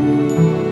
Música